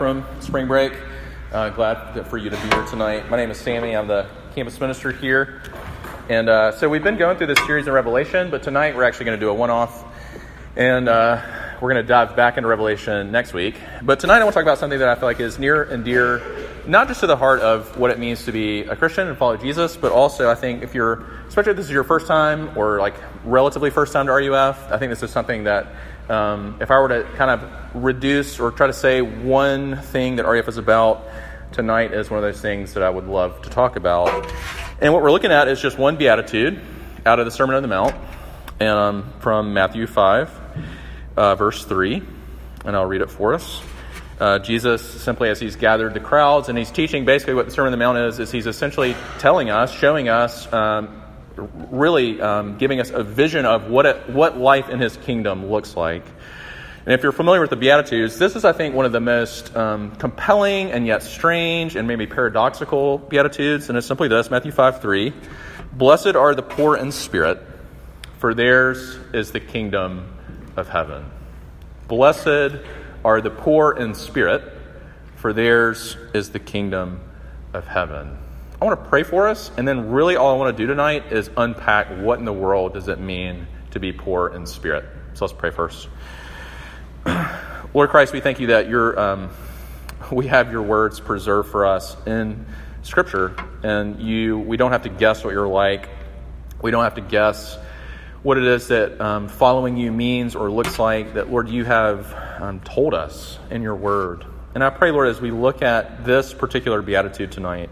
from spring break. Uh, glad for you to be here tonight. My name is Sammy. I'm the campus minister here. And uh, so we've been going through this series in Revelation, but tonight we're actually going to do a one off. And uh, we're going to dive back into Revelation next week. But tonight I want to talk about something that I feel like is near and dear, not just to the heart of what it means to be a Christian and follow Jesus, but also I think if you're, especially if this is your first time or like relatively first time to RUF, I think this is something that um, if I were to kind of reduce or try to say one thing that RUF is about, tonight is one of those things that I would love to talk about. And what we're looking at is just one beatitude out of the Sermon on the Mount and um, from Matthew 5, uh, verse 3. And I'll read it for us. Uh, Jesus, simply as he's gathered the crowds and he's teaching basically what the Sermon on the Mount is, is he's essentially telling us, showing us, um, really um, giving us a vision of what, it, what life in his kingdom looks like. And if you're familiar with the Beatitudes, this is, I think, one of the most um, compelling and yet strange and maybe paradoxical Beatitudes. And it's simply this Matthew 5 3. Blessed are the poor in spirit, for theirs is the kingdom of heaven. Blessed are the poor in spirit, for theirs is the kingdom of heaven. I want to pray for us, and then really all I want to do tonight is unpack what in the world does it mean to be poor in spirit. So let's pray first. Lord Christ, we thank you that you um, we have your words preserved for us in Scripture, and you we don't have to guess what you're like. We don't have to guess what it is that um, following you means or looks like. That Lord, you have um, told us in your word. And I pray, Lord, as we look at this particular beatitude tonight,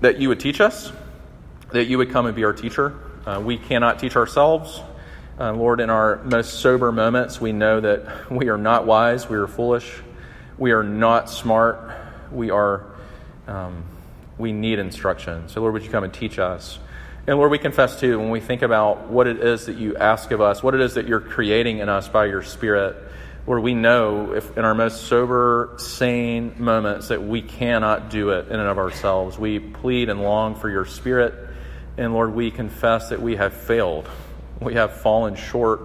that you would teach us, that you would come and be our teacher. Uh, we cannot teach ourselves. Uh, Lord, in our most sober moments, we know that we are not wise, we are foolish, we are not smart, we are, um, we need instruction. So, Lord, would you come and teach us? And Lord, we confess too, when we think about what it is that you ask of us, what it is that you're creating in us by your Spirit, Lord, we know if in our most sober, sane moments that we cannot do it in and of ourselves. We plead and long for your Spirit. And Lord, we confess that we have failed. We have fallen short,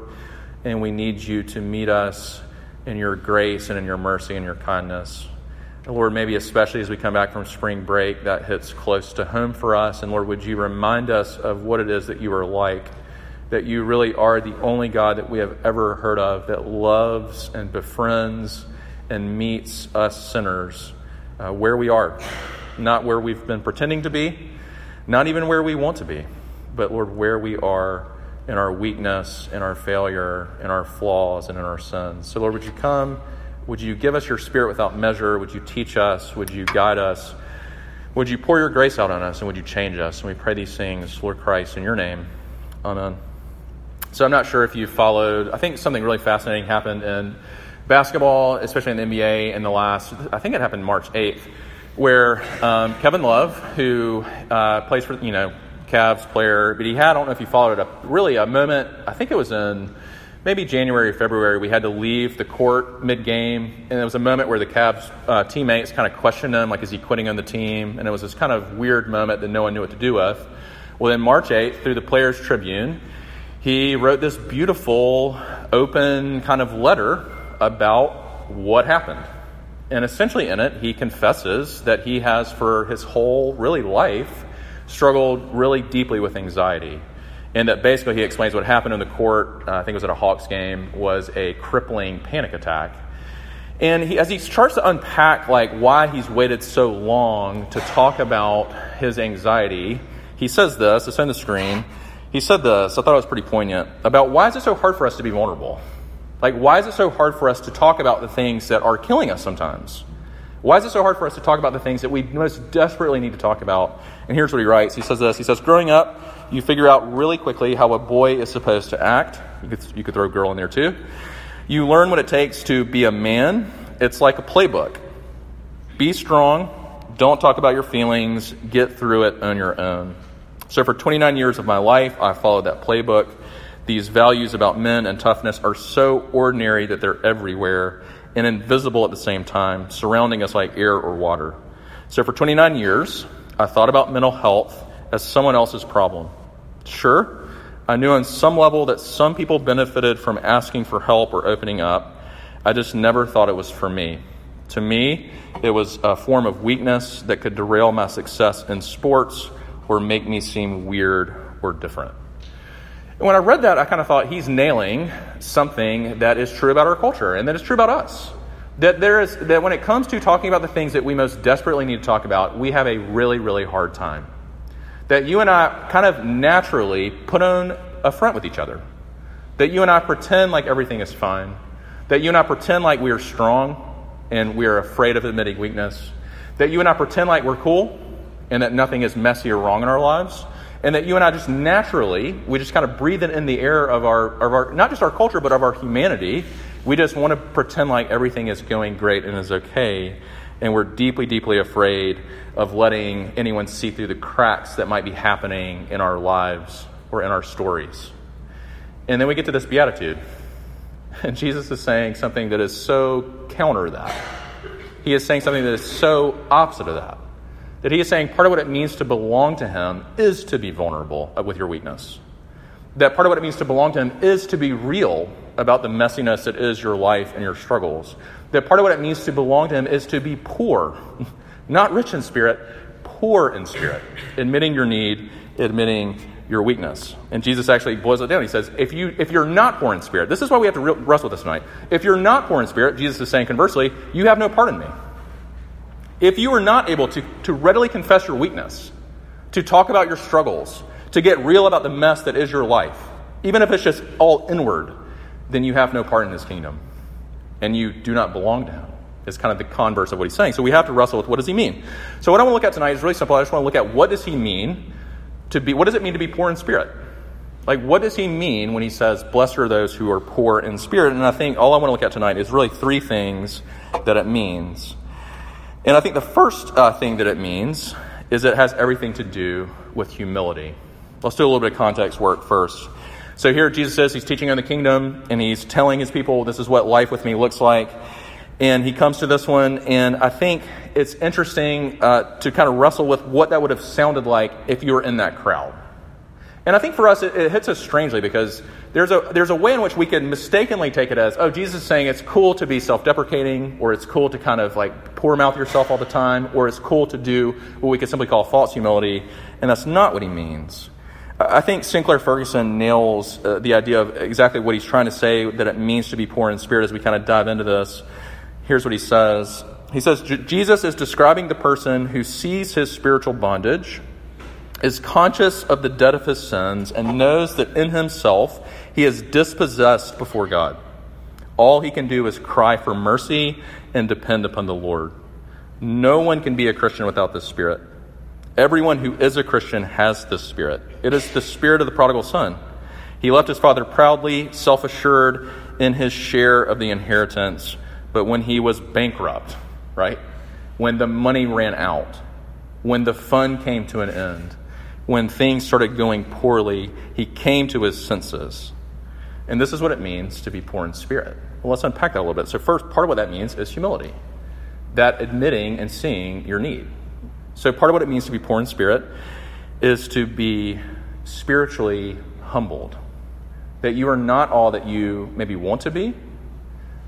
and we need you to meet us in your grace and in your mercy and your kindness. And Lord, maybe especially as we come back from spring break, that hits close to home for us. And Lord, would you remind us of what it is that you are like? That you really are the only God that we have ever heard of that loves and befriends and meets us sinners uh, where we are, not where we've been pretending to be, not even where we want to be, but Lord, where we are in our weakness, in our failure, in our flaws, and in our sins. So, Lord, would you come? Would you give us your spirit without measure? Would you teach us? Would you guide us? Would you pour your grace out on us? And would you change us? And we pray these things, Lord Christ, in your name. Amen. So, I'm not sure if you followed, I think something really fascinating happened in basketball, especially in the NBA, in the last, I think it happened March 8th, where um, Kevin Love, who uh, plays for, you know, Cavs player, but he had, I don't know if you followed it up, really a moment, I think it was in maybe January or February, we had to leave the court mid game. And it was a moment where the Cavs uh, teammates kind of questioned him, like, is he quitting on the team? And it was this kind of weird moment that no one knew what to do with. Well, then March 8th, through the Players Tribune, he wrote this beautiful, open kind of letter about what happened. And essentially, in it, he confesses that he has, for his whole, really, life, struggled really deeply with anxiety. And that basically he explains what happened in the court, uh, I think it was at a Hawks game, was a crippling panic attack. And he, as he starts to unpack like why he's waited so long to talk about his anxiety, he says this, it's on the screen. He said this, I thought it was pretty poignant, about why is it so hard for us to be vulnerable? Like, why is it so hard for us to talk about the things that are killing us sometimes? Why is it so hard for us to talk about the things that we most desperately need to talk about? And here's what he writes. He says this. He says, growing up, you figure out really quickly how a boy is supposed to act. You could, you could throw a girl in there too. You learn what it takes to be a man. It's like a playbook. Be strong. Don't talk about your feelings. Get through it on your own. So for 29 years of my life, I followed that playbook. These values about men and toughness are so ordinary that they're everywhere and invisible at the same time, surrounding us like air or water. So for 29 years, I thought about mental health as someone else's problem. Sure, I knew on some level that some people benefited from asking for help or opening up. I just never thought it was for me. To me, it was a form of weakness that could derail my success in sports or make me seem weird or different. And when I read that, I kind of thought he's nailing something that is true about our culture and that is true about us. That there is that when it comes to talking about the things that we most desperately need to talk about, we have a really, really hard time. That you and I kind of naturally put on a front with each other. That you and I pretend like everything is fine. That you and I pretend like we are strong and we are afraid of admitting weakness. That you and I pretend like we're cool and that nothing is messy or wrong in our lives. And that you and I just naturally, we just kind of breathe it in the air of our, of our, not just our culture, but of our humanity. We just want to pretend like everything is going great and is okay. And we're deeply, deeply afraid of letting anyone see through the cracks that might be happening in our lives or in our stories. And then we get to this beatitude. And Jesus is saying something that is so counter that. He is saying something that is so opposite of that. That he is saying part of what it means to belong to him is to be vulnerable uh, with your weakness. That part of what it means to belong to him is to be real about the messiness that is your life and your struggles. That part of what it means to belong to him is to be poor, not rich in spirit, poor in spirit, admitting your need, admitting your weakness. And Jesus actually boils it down. He says, if, you, if you're not poor in spirit, this is why we have to re- wrestle with this tonight. If you're not poor in spirit, Jesus is saying conversely, you have no part in me. If you are not able to, to readily confess your weakness, to talk about your struggles, to get real about the mess that is your life, even if it's just all inward, then you have no part in his kingdom. And you do not belong to him. It's kind of the converse of what he's saying. So we have to wrestle with what does he mean? So what I want to look at tonight is really simple. I just want to look at what does he mean to be, what does it mean to be poor in spirit? Like, what does he mean when he says, Blessed are those who are poor in spirit? And I think all I want to look at tonight is really three things that it means. And I think the first uh, thing that it means is it has everything to do with humility. Let's do a little bit of context work first. So here Jesus says he's teaching on the kingdom and he's telling his people this is what life with me looks like. And he comes to this one, and I think it's interesting uh, to kind of wrestle with what that would have sounded like if you were in that crowd. And I think for us, it, it, hits us strangely because there's a, there's a way in which we can mistakenly take it as, oh, Jesus is saying it's cool to be self deprecating, or it's cool to kind of like poor mouth yourself all the time, or it's cool to do what we could simply call false humility. And that's not what he means. I think Sinclair Ferguson nails uh, the idea of exactly what he's trying to say that it means to be poor in spirit as we kind of dive into this. Here's what he says He says, Jesus is describing the person who sees his spiritual bondage, is conscious of the debt of his sins, and knows that in himself he is dispossessed before God. All he can do is cry for mercy and depend upon the Lord. No one can be a Christian without this spirit. Everyone who is a Christian has this spirit. It is the spirit of the prodigal son. He left his father proudly, self assured in his share of the inheritance but when he was bankrupt, right? When the money ran out, when the fun came to an end, when things started going poorly, he came to his senses. And this is what it means to be poor in spirit. Well, let's unpack that a little bit. So, first, part of what that means is humility that admitting and seeing your need. So, part of what it means to be poor in spirit is to be spiritually humbled. That you are not all that you maybe want to be,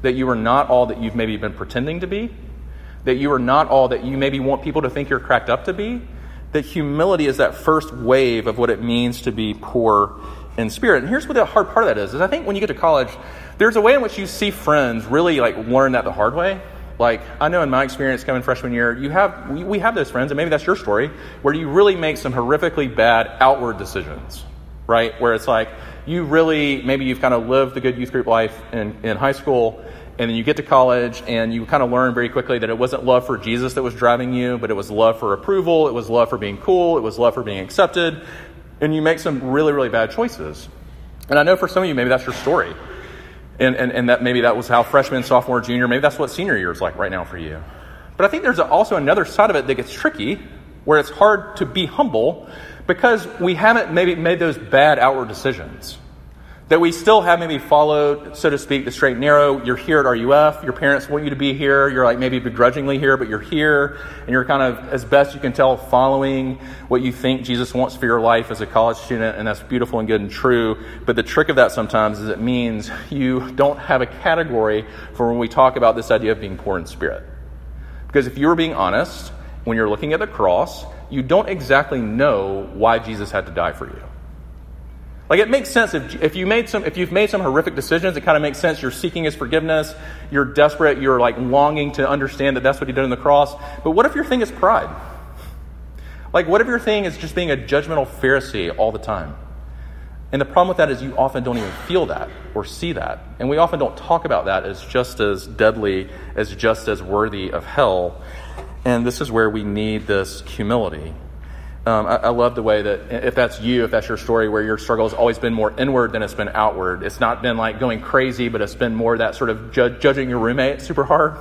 that you are not all that you've maybe been pretending to be, that you are not all that you maybe want people to think you're cracked up to be, that humility is that first wave of what it means to be poor in spirit. And here's what the hard part of that is, is I think when you get to college, there's a way in which you see friends really like learn that the hard way. Like I know in my experience coming freshman year, you have we, we have those friends, and maybe that's your story, where you really make some horrifically bad outward decisions, right? Where it's like you really maybe you've kind of lived the good youth group life in, in high school, and then you get to college and you kind of learn very quickly that it wasn't love for Jesus that was driving you, but it was love for approval, it was love for being cool, it was love for being accepted, and you make some really, really bad choices. And I know for some of you, maybe that's your story. And, and, and that maybe that was how freshman, sophomore, junior, maybe that's what senior year is like right now for you. But I think there's also another side of it that gets tricky, where it's hard to be humble because we haven't maybe made those bad outward decisions. That we still have maybe followed, so to speak, the straight and narrow. You're here at RUF. Your parents want you to be here. You're like maybe begrudgingly here, but you're here. And you're kind of, as best you can tell, following what you think Jesus wants for your life as a college student. And that's beautiful and good and true. But the trick of that sometimes is it means you don't have a category for when we talk about this idea of being poor in spirit. Because if you were being honest, when you're looking at the cross, you don't exactly know why Jesus had to die for you. Like it makes sense if, if you made some if you've made some horrific decisions, it kind of makes sense. You're seeking his forgiveness. You're desperate. You're like longing to understand that that's what he did on the cross. But what if your thing is pride? Like what if your thing is just being a judgmental Pharisee all the time? And the problem with that is you often don't even feel that or see that. And we often don't talk about that as just as deadly, as just as worthy of hell. And this is where we need this humility. Um, I, I, love the way that if that's you, if that's your story, where your struggle has always been more inward than it's been outward. It's not been like going crazy, but it's been more that sort of ju- judging your roommate super hard.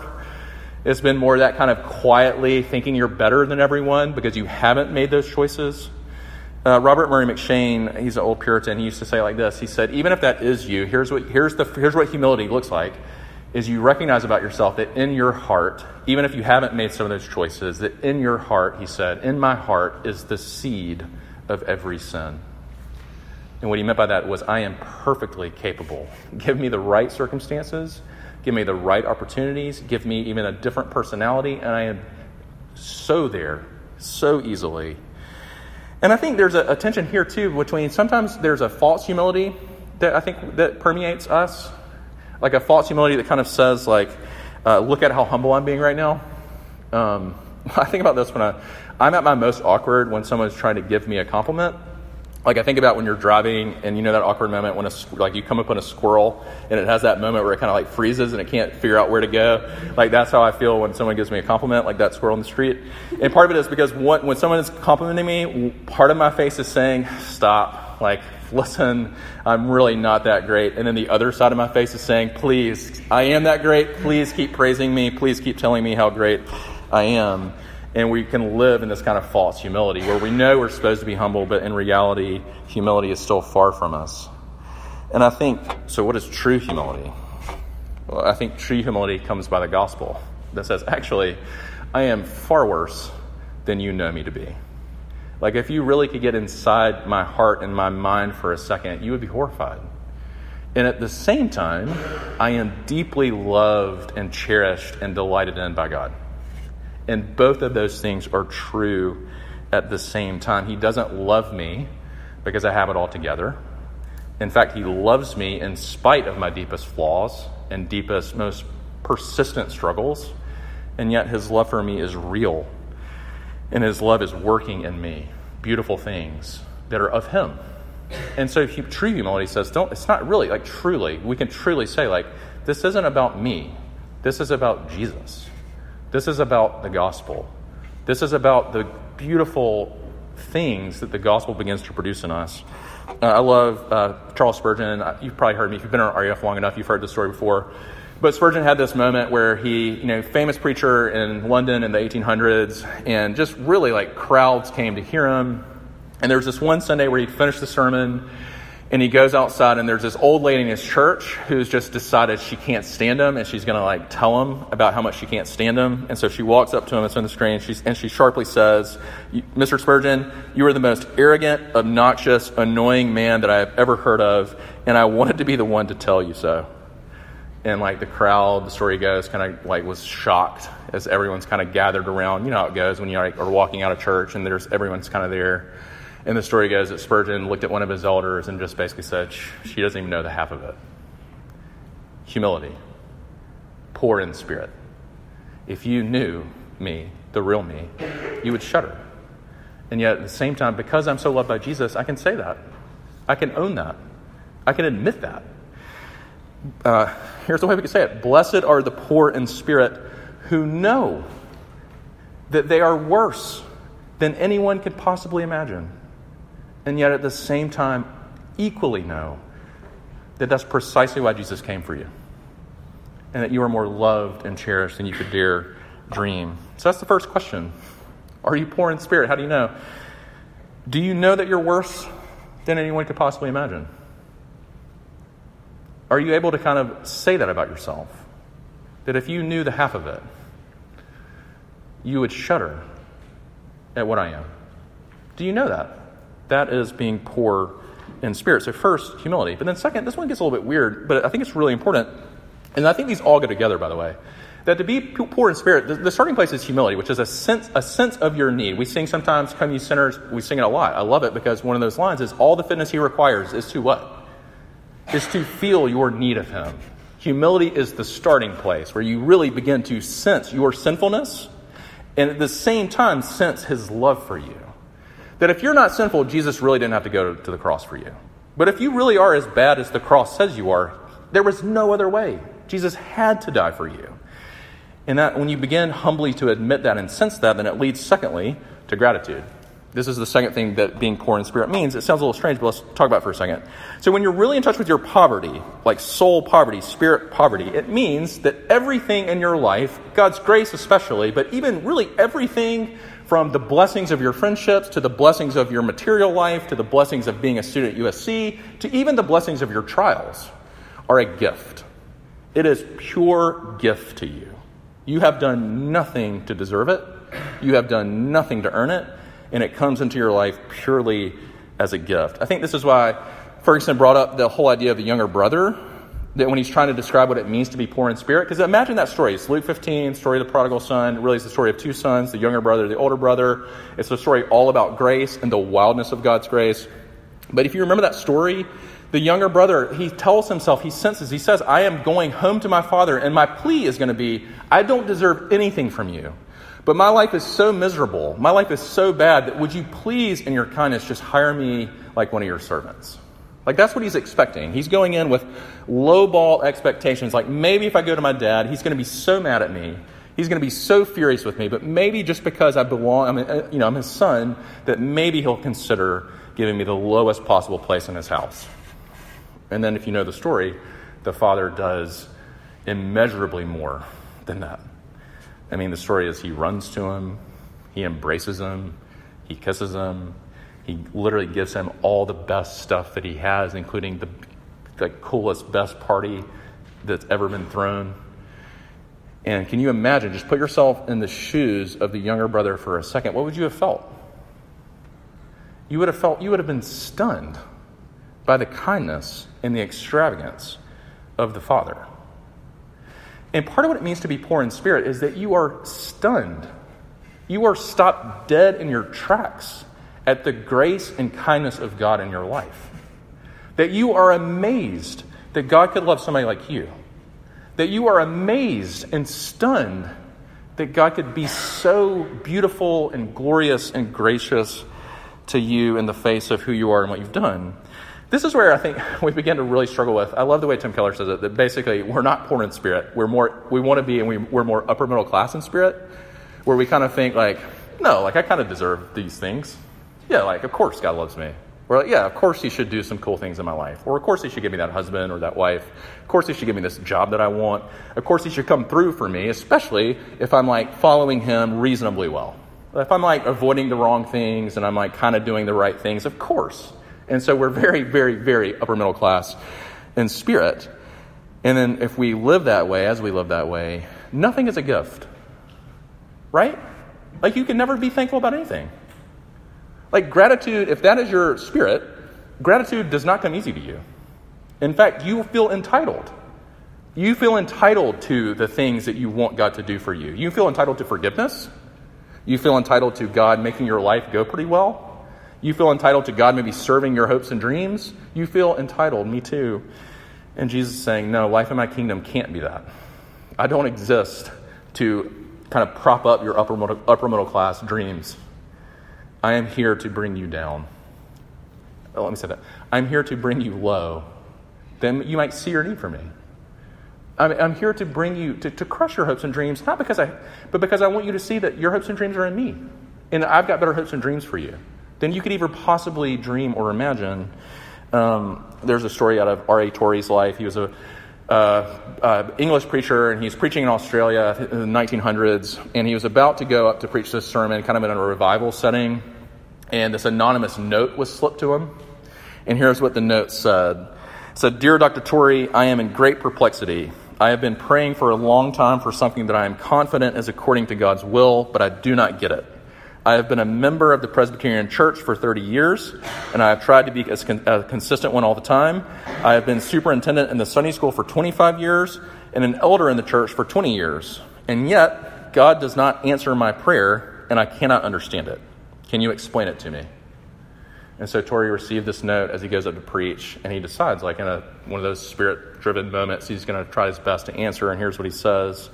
It's been more that kind of quietly thinking you're better than everyone because you haven't made those choices. Uh, Robert Murray M'Cheyne, he's an old Puritan. He used to say like this. He said, "Even if that is you, here's what here's the here's what humility looks like: is you recognize about yourself that in your heart, even if you haven't made some of those choices, that in your heart, he said, in my heart is the seed of every sin. And what he meant by that was, I am perfectly capable. Give me the right circumstances, give me the right opportunities, give me even a different personality, and I am so there, so easily. And I think there's a, a tension here too between sometimes there's a false humility that I think that permeates us like a false humility that kind of says like, uh, look at how humble I'm being right now. Um, I think about this when I, I'm at my most awkward when someone's trying to give me a compliment. Like I think about when you're driving and you know that awkward moment when a, like you come up on a squirrel and it has that moment where it kind of like freezes and it can't figure out where to go. Like that's how I feel when someone gives me a compliment, like that squirrel in the street. And part of it is because what, when someone is complimenting me, part of my face is saying, "Stop! Like listen, I'm really not that great. And then the other side of my face is saying, please, I am that great. Please keep praising me. Please keep telling me how great I am. And we can live in this kind of false humility where we know we're supposed to be humble, but in reality, humility is still far from us. And I think, so what is true humility? Well, I think true humility comes by the gospel that says, actually, I am far worse than you know me to be. Like, if you really could get inside my heart and my mind for a second, you would be horrified. And at the same time, I am deeply loved and cherished and delighted in by God. And both of those things are true at the same time. He doesn't love me because I have it all together. In fact, He loves me in spite of my deepest flaws and deepest, most persistent struggles. And yet, His love for me is real and his love is working in me beautiful things that are of him. And so if he, true humility says, don't, it's not really like truly, we can truly say, like, this isn't about me. This is about Jesus. This is about the gospel. This is about the beautiful things that the gospel begins to produce in us. Uh, I love uh, Charles Spurgeon. You've probably heard me. If you've been on RUF long enough, you've heard this story before. But Spurgeon had this moment where he, you know, famous preacher in London in the 1800s, and just really like crowds came to hear him. And there was this one Sunday where he finished the sermon, and he goes outside, and there's this old lady in his church who's just decided she can't stand him, and she's going to like tell him about how much she can't stand him. And so she walks up to him, it's on the screen, and, and she sharply says, "Mr. Spurgeon, you are the most arrogant, obnoxious, annoying man that I have ever heard of, and I wanted to be the one to tell you so." And like the crowd, the story goes, kind of like was shocked as everyone's kind of gathered around. You know how it goes when you like, are walking out of church and there's everyone's kind of there. And the story goes that Spurgeon looked at one of his elders and just basically said, "She doesn't even know the half of it." Humility, poor in spirit. If you knew me, the real me, you would shudder. And yet, at the same time, because I'm so loved by Jesus, I can say that. I can own that. I can admit that. Uh, here's the way we could say it Blessed are the poor in spirit who know that they are worse than anyone could possibly imagine, and yet at the same time, equally know that that's precisely why Jesus came for you, and that you are more loved and cherished than you could dare dream. So that's the first question. Are you poor in spirit? How do you know? Do you know that you're worse than anyone could possibly imagine? Are you able to kind of say that about yourself? That if you knew the half of it, you would shudder at what I am. Do you know that? That is being poor in spirit. So, first, humility. But then, second, this one gets a little bit weird, but I think it's really important. And I think these all go together, by the way. That to be poor in spirit, the, the starting place is humility, which is a sense, a sense of your need. We sing sometimes, Come Ye Sinners, we sing it a lot. I love it because one of those lines is, All the fitness He requires is to what? Is to feel your need of Him. Humility is the starting place where you really begin to sense your sinfulness and at the same time sense His love for you. That if you're not sinful, Jesus really didn't have to go to the cross for you. But if you really are as bad as the cross says you are, there was no other way. Jesus had to die for you. And that when you begin humbly to admit that and sense that, then it leads, secondly, to gratitude. This is the second thing that being poor in spirit means. It sounds a little strange, but let's talk about it for a second. So, when you're really in touch with your poverty, like soul poverty, spirit poverty, it means that everything in your life, God's grace especially, but even really everything from the blessings of your friendships to the blessings of your material life to the blessings of being a student at USC to even the blessings of your trials, are a gift. It is pure gift to you. You have done nothing to deserve it. You have done nothing to earn it, and it comes into your life purely as a gift. I think this is why Ferguson brought up the whole idea of the younger brother, that when he's trying to describe what it means to be poor in spirit, because imagine that story. It's Luke 15, story of the prodigal son. Really, it's the story of two sons, the younger brother, the older brother. It's a story all about grace and the wildness of God's grace. But if you remember that story, the younger brother, he tells himself, he senses, he says, I am going home to my father, and my plea is going to be, I don't deserve anything from you. But my life is so miserable. My life is so bad that would you please, in your kindness, just hire me like one of your servants? Like that's what he's expecting. He's going in with low ball expectations. Like maybe if I go to my dad, he's going to be so mad at me. He's going to be so furious with me. But maybe just because I belong, I'm, uh, you know, I'm his son, that maybe he'll consider giving me the lowest possible place in his house. And then, if you know the story, the father does immeasurably more than that. I mean, the story is he runs to him, he embraces him, he kisses him, he literally gives him all the best stuff that he has, including the, the coolest, best party that's ever been thrown. And can you imagine, just put yourself in the shoes of the younger brother for a second, what would you have felt? You would have felt, you would have been stunned by the kindness and the extravagance of the Father. And part of what it means to be poor in spirit is that you are stunned. You are stopped dead in your tracks at the grace and kindness of God in your life. That you are amazed that God could love somebody like you. That you are amazed and stunned that God could be so beautiful and glorious and gracious to you in the face of who you are and what you've done. This is where I think we begin to really struggle with. I love the way Tim Keller says it that basically we're not poor in spirit. We're more, we want to be, and we, we're more upper middle class in spirit, where we kind of think, like, no, like I kind of deserve these things. Yeah, like, of course God loves me. Or, like, yeah, of course He should do some cool things in my life. Or, of course He should give me that husband or that wife. Of course He should give me this job that I want. Of course He should come through for me, especially if I'm like following Him reasonably well. If I'm like avoiding the wrong things and I'm like kind of doing the right things, of course. And so we're very, very, very upper middle class in spirit. And then if we live that way, as we live that way, nothing is a gift. Right? Like you can never be thankful about anything. Like gratitude, if that is your spirit, gratitude does not come easy to you. In fact, you feel entitled. You feel entitled to the things that you want God to do for you. You feel entitled to forgiveness. You feel entitled to God making your life go pretty well. You feel entitled to God maybe serving your hopes and dreams. You feel entitled, me too. And Jesus is saying, No, life in my kingdom can't be that. I don't exist to kind of prop up your upper middle, upper middle class dreams. I am here to bring you down. Oh, let me say that. I'm here to bring you low. Then you might see your need for me. I'm, I'm here to bring you, to, to crush your hopes and dreams, not because I, but because I want you to see that your hopes and dreams are in me. And I've got better hopes and dreams for you than you could ever possibly dream or imagine. Um, there's a story out of R.A. Torrey's life. He was a uh, uh, English preacher, and he's preaching in Australia in the 1900s, and he was about to go up to preach this sermon, kind of in a revival setting, and this anonymous note was slipped to him. And here's what the note said. It said, Dear Dr. Torrey, I am in great perplexity. I have been praying for a long time for something that I am confident is according to God's will, but I do not get it. I have been a member of the Presbyterian Church for 30 years, and I have tried to be a consistent one all the time. I have been superintendent in the Sunday school for 25 years and an elder in the church for 20 years. And yet, God does not answer my prayer, and I cannot understand it. Can you explain it to me? And so Torrey received this note as he goes up to preach, and he decides, like in a, one of those spirit driven moments, he's going to try his best to answer. And here's what he says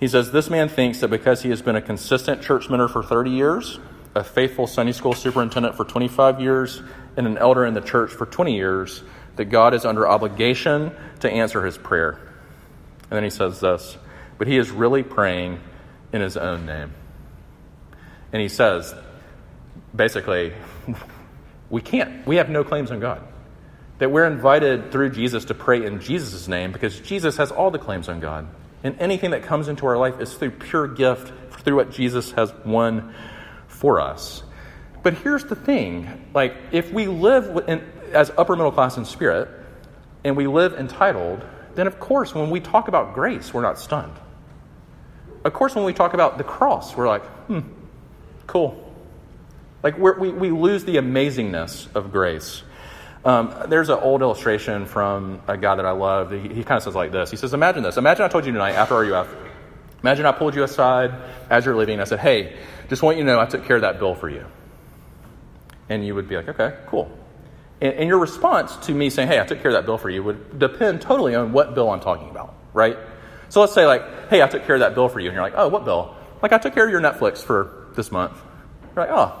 He says, This man thinks that because he has been a consistent church member for 30 years, a faithful Sunday school superintendent for 25 years, and an elder in the church for 20 years, that God is under obligation to answer his prayer. And then he says this, but he is really praying in his own name. And he says, basically, we can't. We have no claims on God. That we're invited through Jesus to pray in Jesus' name because Jesus has all the claims on God. And anything that comes into our life is through pure gift, through what Jesus has won for us. But here's the thing like, if we live in, as upper middle class in spirit and we live entitled, then of course, when we talk about grace, we're not stunned. Of course, when we talk about the cross, we're like, hmm, cool. Like we we lose the amazingness of grace. Um, there's an old illustration from a guy that I love. He, he kind of says like this. He says, "Imagine this. Imagine I told you tonight after RUF. Imagine I pulled you aside as you're leaving. and I said, "Hey, just want you to know I took care of that bill for you." And you would be like, "Okay, cool." And, and your response to me saying, "Hey, I took care of that bill for you," would depend totally on what bill I'm talking about, right? So let's say like, "Hey, I took care of that bill for you," and you're like, "Oh, what bill?" Like, I took care of your Netflix for this month. You're like, "Oh,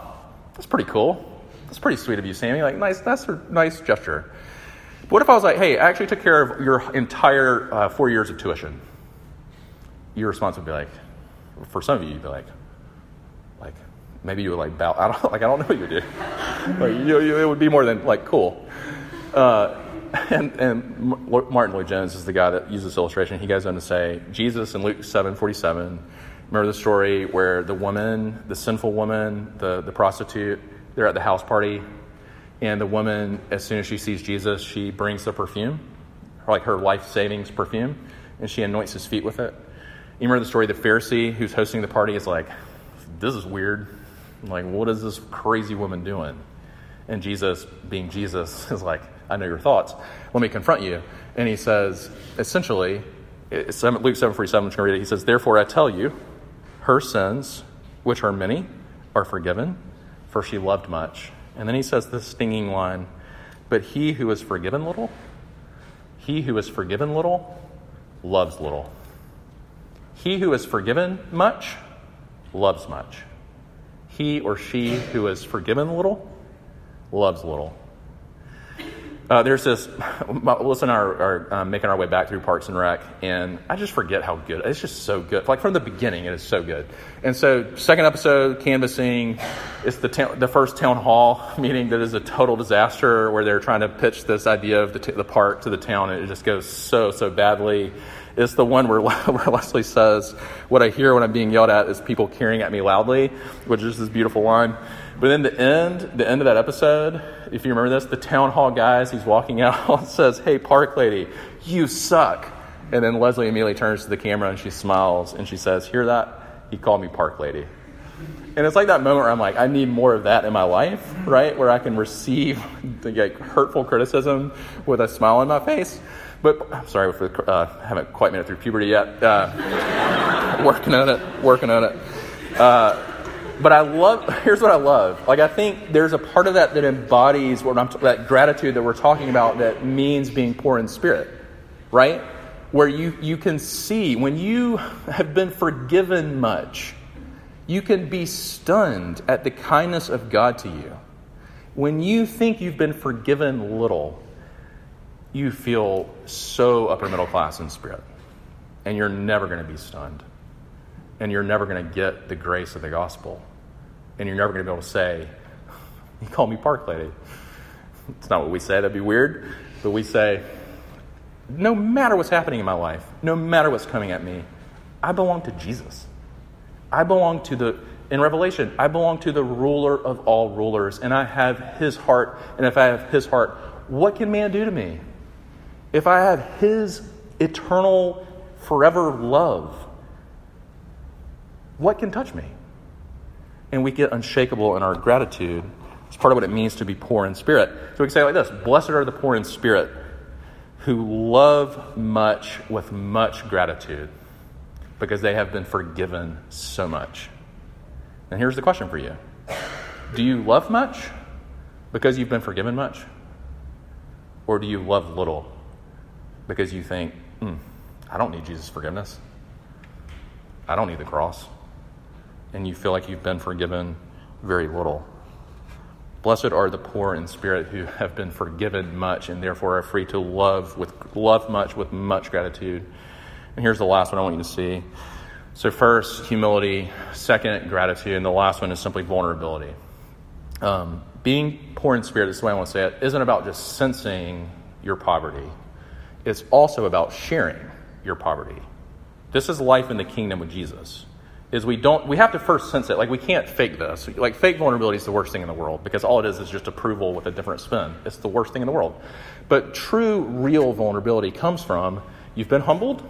that's pretty cool. That's pretty sweet of you, Sammy. Like, nice, that's a nice gesture. But what if I was like, hey, I actually took care of your entire uh, four years of tuition? Your response would be like, for some of you, you'd be like, like, maybe you would like bow. I don't like. I don't know what you would do. like, you, you, it would be more than like cool. Uh, and, and Martyn Lloyd-Jones is the guy that uses this illustration. He goes on to say, Jesus in Luke seven forty seven Remember the story where the woman, the sinful woman, the, the prostitute, they're at the house party, and the woman, as soon as she sees Jesus, she brings the perfume, like her life savings perfume, and she anoints his feet with it. You remember the story the Pharisee who's hosting the party is like, This is weird. Like, what is this crazy woman doing? And Jesus, being Jesus, is like, I know your thoughts. Let me confront you. And he says, essentially, Luke 7 47, I'm going to read it. He says, Therefore I tell you, her sins, which are many, are forgiven, for she loved much. And then he says this stinging line But he who is forgiven little, he who is forgiven little, loves little. He who is forgiven much, loves much. He or she who is forgiven little, loves little. Uh, there's this, Melissa and I are, um, making our way back through Parks and Rec, and I just forget how good, it's just so good. Like from the beginning, it is so good. And so, second episode, canvassing, it's the, ta- the first town hall meeting that is a total disaster where they're trying to pitch this idea of the, t- the park to the town, and it just goes so, so badly. It's the one where, where Leslie says, What I hear when I'm being yelled at is people carrying at me loudly, which is this beautiful line. But then the end, the end of that episode, if you remember this, the town hall guys, he's walking out and says, Hey, park lady, you suck. And then Leslie immediately turns to the camera and she smiles and she says, Hear that? He called me park lady. And it's like that moment where I'm like, I need more of that in my life, right? Where I can receive the, like, hurtful criticism with a smile on my face. But I'm sorry, for, uh, haven't quite made it through puberty yet. Uh, working on it, working on it. Uh, but I love, here's what I love. Like, I think there's a part of that that embodies what I'm, that gratitude that we're talking about that means being poor in spirit, right? Where you, you can see when you have been forgiven much, you can be stunned at the kindness of God to you. When you think you've been forgiven little, you feel so upper middle class in spirit. And you're never going to be stunned. And you're never going to get the grace of the gospel and you're never going to be able to say, You call me Park Lady. It's not what we say, that'd be weird. But we say, No matter what's happening in my life, no matter what's coming at me, I belong to Jesus. I belong to the, in Revelation, I belong to the ruler of all rulers, and I have his heart. And if I have his heart, what can man do to me? if I have His eternal, forever love, what can touch me? And we get unshakable in our gratitude. It's part of what it means to be poor in spirit. So we can say like this Blessed are the poor in spirit who love much with much gratitude because they have been forgiven so much. And here's the question for you Do you love much because you've been forgiven much? Or do you love little because you think, mm, I don't need Jesus' forgiveness? I don't need the cross. And you feel like you've been forgiven very little. Blessed are the poor in spirit who have been forgiven much and therefore are free to love with love much with much gratitude. And here's the last one I want you to see. So first, humility. Second, gratitude. And the last one is simply vulnerability. Um, being poor in spirit, this is the way I want to say it, isn't about just sensing your poverty. It's also about sharing your poverty. This is life in the kingdom with Jesus is we don't we have to first sense it. Like we can't fake this. Like fake vulnerability is the worst thing in the world because all it is is just approval with a different spin. It's the worst thing in the world. But true real vulnerability comes from you've been humbled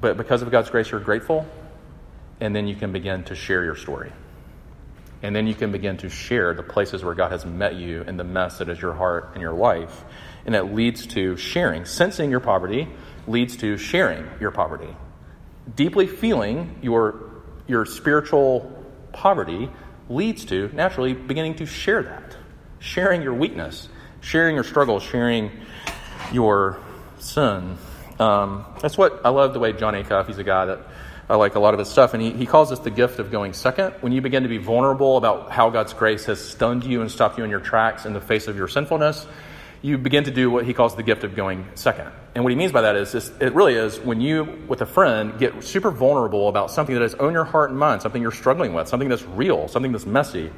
but because of god's grace you're grateful and then you can begin to share your story. And then you can begin to share the places where god has met you and the mess that is your heart and your life. And it leads to sharing. Sensing your poverty leads to sharing your poverty deeply feeling your, your spiritual poverty leads to naturally beginning to share that, sharing your weakness, sharing your struggles, sharing your sin. Um, that's what I love the way Jon Acuff, he's a guy that I like a lot of his stuff, and he, he calls this the gift of going second. When you begin to be vulnerable about how God's grace has stunned you and stopped you in your tracks in the face of your sinfulness, you begin to do what he calls the gift of going second. And what he means by that is, it really is when you, with a friend, get super vulnerable about something that is on your heart and mind, something you're struggling with, something that's real, something that's messy.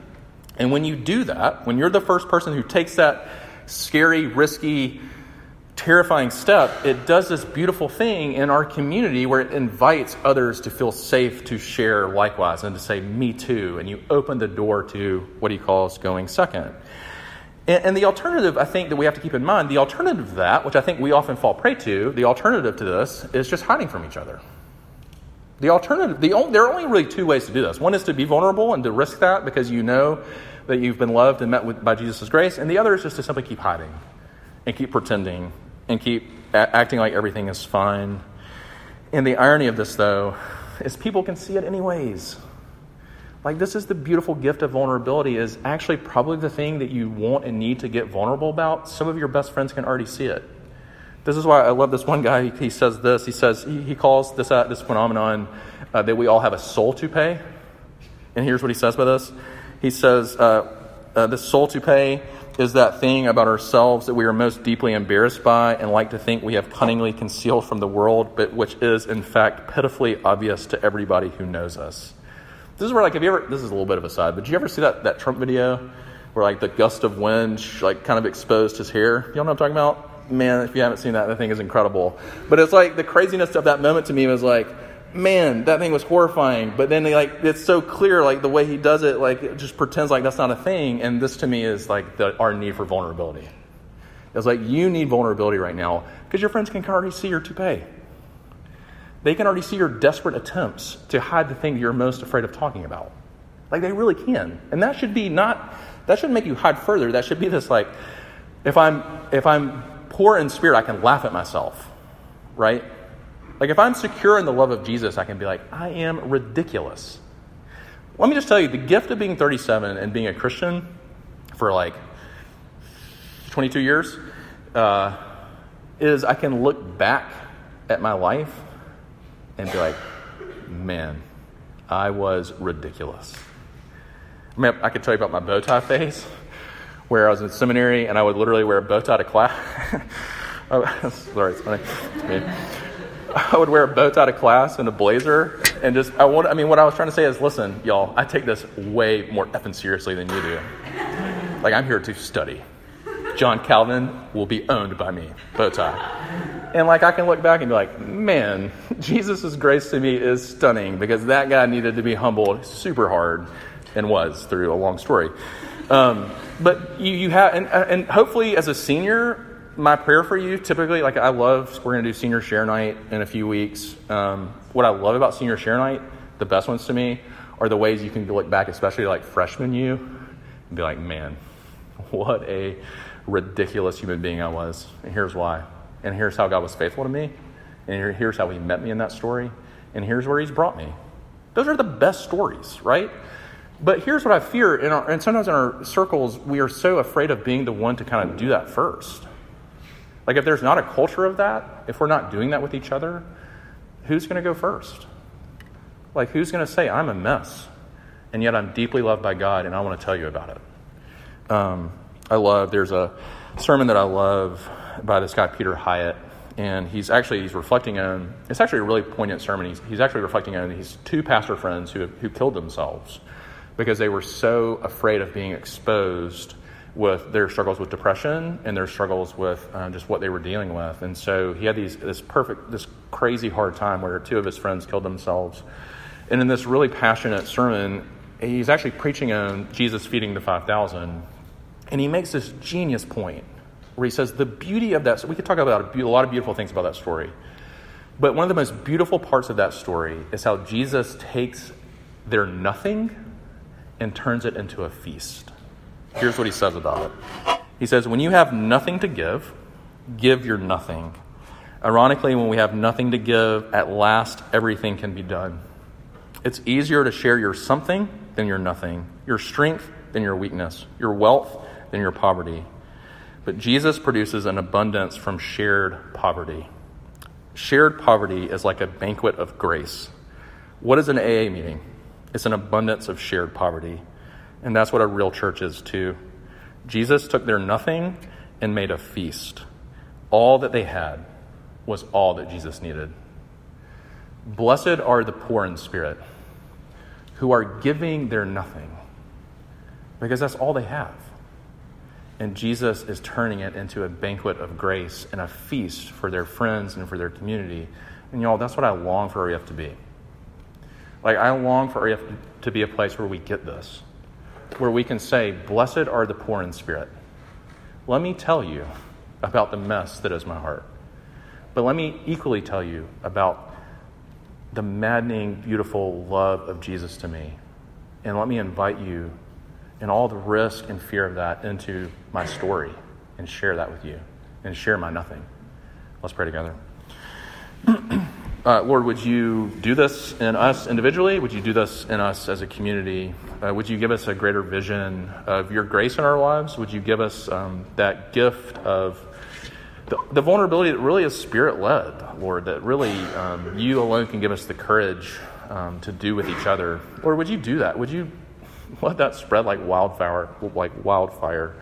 And when you do that, when you're the first person who takes that scary, risky, terrifying step, it does this beautiful thing in our community where it invites others to feel safe to share likewise and to say, me too. And you open the door to what he calls going second. And, and, the alternative, I think, that we have to keep in mind, the alternative to that, which I think we often fall prey to, the alternative to this is just hiding from each other. The alternative, the only, there are only really two ways to do this. One is to be vulnerable and to risk that because you know that you've been loved and met with, by Jesus' grace. And the other is just to simply keep hiding and keep pretending and keep a- acting like everything is fine. And the irony of this, though, is people can see it anyways. Like this is the beautiful gift of vulnerability is actually probably the thing that you want and need to get vulnerable about. Some of your best friends can already see it. This is why I love this one guy. He, says this. He says he, calls this uh, this phenomenon uh, that we all have a soul toupee. And here's what he says by this. He says uh, uh, soul toupee is that thing about ourselves that we are most deeply embarrassed by and like to think we have cunningly concealed from the world, but which is in fact pitifully obvious to everybody who knows us. This is where, like, have you ever, this is a little bit of a side, but did you ever see that, that Trump video where, like, the gust of wind, like, kind of exposed his hair? You know what I'm talking about? Man, if you haven't seen that, that thing is incredible. But it's like the craziness of that moment to me was like, man, that thing was horrifying. But then, like, it's so clear, like, the way he does it, like, it just pretends like that's not a thing. And this to me is like the, our need for vulnerability. It's like you need vulnerability right now because your friends can already see your toupee. They can already see your desperate attempts to hide the thing you're most afraid of talking about. Like they really can. And that should be not that shouldn't make you hide further. That should be this like if I'm if I'm poor in spirit, I can laugh at myself. Right? Like if I'm secure in the love of Jesus, I can be like, I am ridiculous. Let me just tell you, the gift of being 37 and being a Christian for like 22 years uh, is I can look back at my life and be like, man, I was ridiculous. I mean, I could tell you about my bow tie phase, where I was in seminary and I would literally wear a bow tie to class. oh, sorry, it's funny. It's. I would wear a bow tie to class and a blazer, and just I want. I mean, what I was trying to say is, listen, y'all, I take this way more effing seriously than you do. Like I'm here to study. John Calvin will be owned by me. Bow tie. And like I can look back and be like, man, Jesus' grace to me is stunning because that guy needed to be humbled super hard and was through a long story. Um, but you, you have, and, and hopefully as a senior, my prayer for you typically, like I love, we're going to do senior share night in a few weeks. Um, what I love about senior share night, the best ones to me, are the ways you can look back, especially like freshman you, and be like, man, what a ridiculous human being I was. And here's why. And here's how God was faithful to me. And here's how He met me in that story. And here's where He's brought me. Those are the best stories, right? But here's what I fear, in our, and sometimes in our circles, we are so afraid of being the one to kind of do that first. Like, if there's not a culture of that, if we're not doing that with each other, who's going to go first? Like, who's going to say, I'm a mess, and yet I'm deeply loved by God, and I want to tell you about it? Um, I love, there's a sermon that I love by this guy, Peter Hiett, and he's actually he's reflecting on it's actually a really poignant sermon he's, he's actually reflecting on his two pastor friends who, who killed themselves because they were so afraid of being exposed with their struggles with depression and their struggles with uh, just what they were dealing with. And so he had these this perfect, this crazy hard time where two of his friends killed themselves. And in this really passionate sermon, he's actually preaching on Jesus feeding the 5,000. And he makes this genius point where he says, The beauty of that, so we could talk about a lot of beautiful things about that story. But one of the most beautiful parts of that story is how Jesus takes their nothing and turns it into a feast. Here's what he says about it He says, When you have nothing to give, give your nothing. Ironically, when we have nothing to give, at last everything can be done. It's easier to share your something than your nothing, your strength than your weakness, your wealth than your poverty. But Jesus produces an abundance from shared poverty. Shared poverty is like a banquet of grace. What is an AA meeting? It's an abundance of shared poverty. And that's what a real church is, too. Jesus took their nothing and made a feast. All that they had was all that Jesus needed. Blessed are the poor in spirit, who are giving their nothing, because that's all they have. And Jesus is turning it into a banquet of grace and a feast for their friends and for their community. And y'all, that's what I long for REF to be. Like, I long for REF to be a place where we get this, where we can say, Blessed are the poor in spirit. Let me tell you about the mess that is my heart. But let me equally tell you about the maddening, beautiful love of Jesus to me. And let me invite you and all the risk and fear of that into my story and share that with you and share my nothing. Let's pray together. Uh, Lord, would you do this in us individually? Would you do this in us as a community? Uh, would you give us a greater vision of your grace in our lives? Would you give us um, that gift of the, the, vulnerability that really is spirit led, Lord, that really um, you alone can give us the courage um, to do with each other? Or would you do that? Would you let that spread like wildfire, like wildfire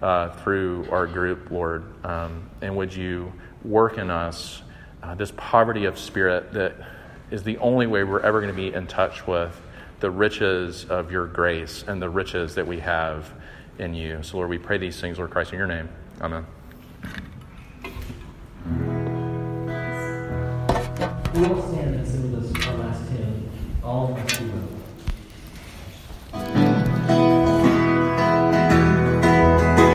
uh, through our group, Lord? Um, and would you work in us? uh, this poverty of spirit that is the only way we're ever going to be in touch with the riches of your grace and the riches that we have in you. So, Lord, we pray these things, Lord Christ, in your name. Amen. We stand